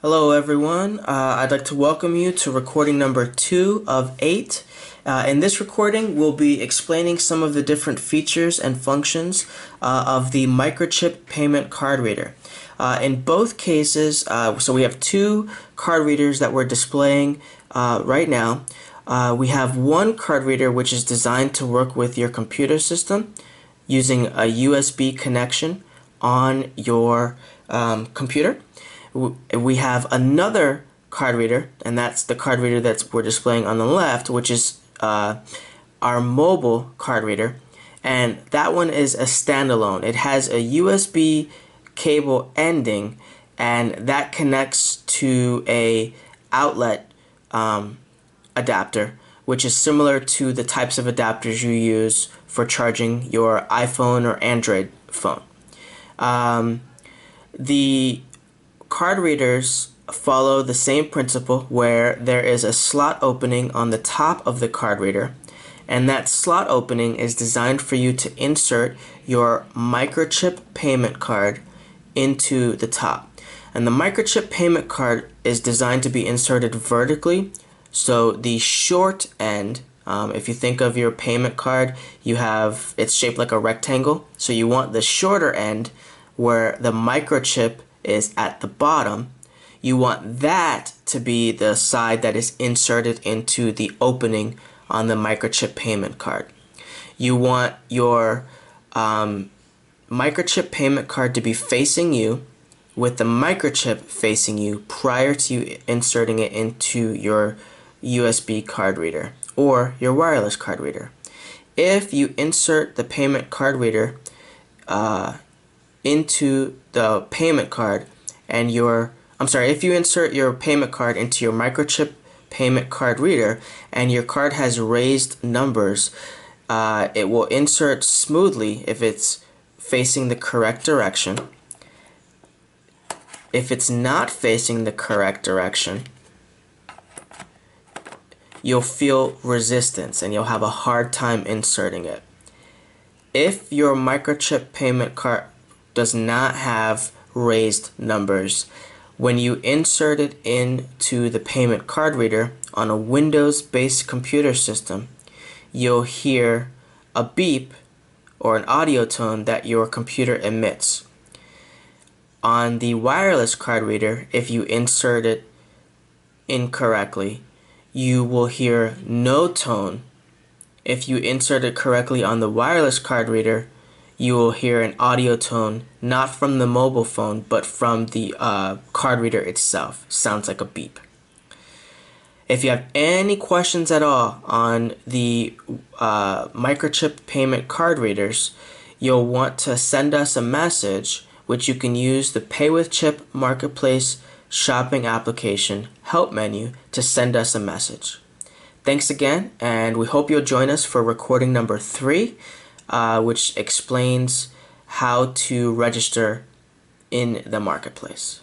Hello, everyone. Uh, I'd like to welcome you to recording number two of eight. Uh, in this recording, we'll be explaining some of the different features and functions uh, of the microchip payment card reader. Uh, in both cases, uh, so we have two card readers that we're displaying uh, right now. we have one card reader which is designed to work with your computer system using a USB connection on your um, computer we have another card reader, and that's the card reader that we're displaying on the left, which is uh, our mobile card reader. And that one is a standalone. It has a USB cable ending, and that connects to a outlet um, adapter, which is similar to the types of adapters you use for charging your iPhone or Android phone. Um, the Card readers follow the same principle where there is a slot opening on the top of the card reader and that slot opening is designed for you to insert your microchip payment card into the top. And the microchip payment card is designed to be inserted vertically so the short end um, if you think of your payment card you have it's shaped like a rectangle so you want the shorter end where the microchip is at the bottom, you want that to be the side that is inserted into the opening on the microchip payment card. You want your um, microchip payment card to be facing you with the microchip facing you prior to inserting it into your USB card reader or your wireless card reader. If you insert the payment card reader uh, into the payment card and your I'm sorry, if you insert your payment card into your microchip payment card reader and your card has raised numbers, uh, it will insert smoothly if it's facing the correct direction. If it's not facing the correct direction, you'll feel resistance and you'll have a hard time inserting it. If your microchip payment card does not have raised numbers. When you insert it into the payment card reader on a Windows-based computer system, you'll hear a beep or an audio tone that your computer emits. On the wireless card reader, if you insert it incorrectly, you will hear no tone. If you insert it correctly on the wireless card reader, you will hear an audio tone not from the mobile phone but from the uh, card reader itself. Sounds like a beep. If you have any questions at all on the uh, microchip payment card readers, you'll want to send us a message which you can use the Pay with Chip Marketplace shopping application help menu to send us a message. Thanks again, and we hope you'll join us for recording number three uh, which explains how to register in the marketplace.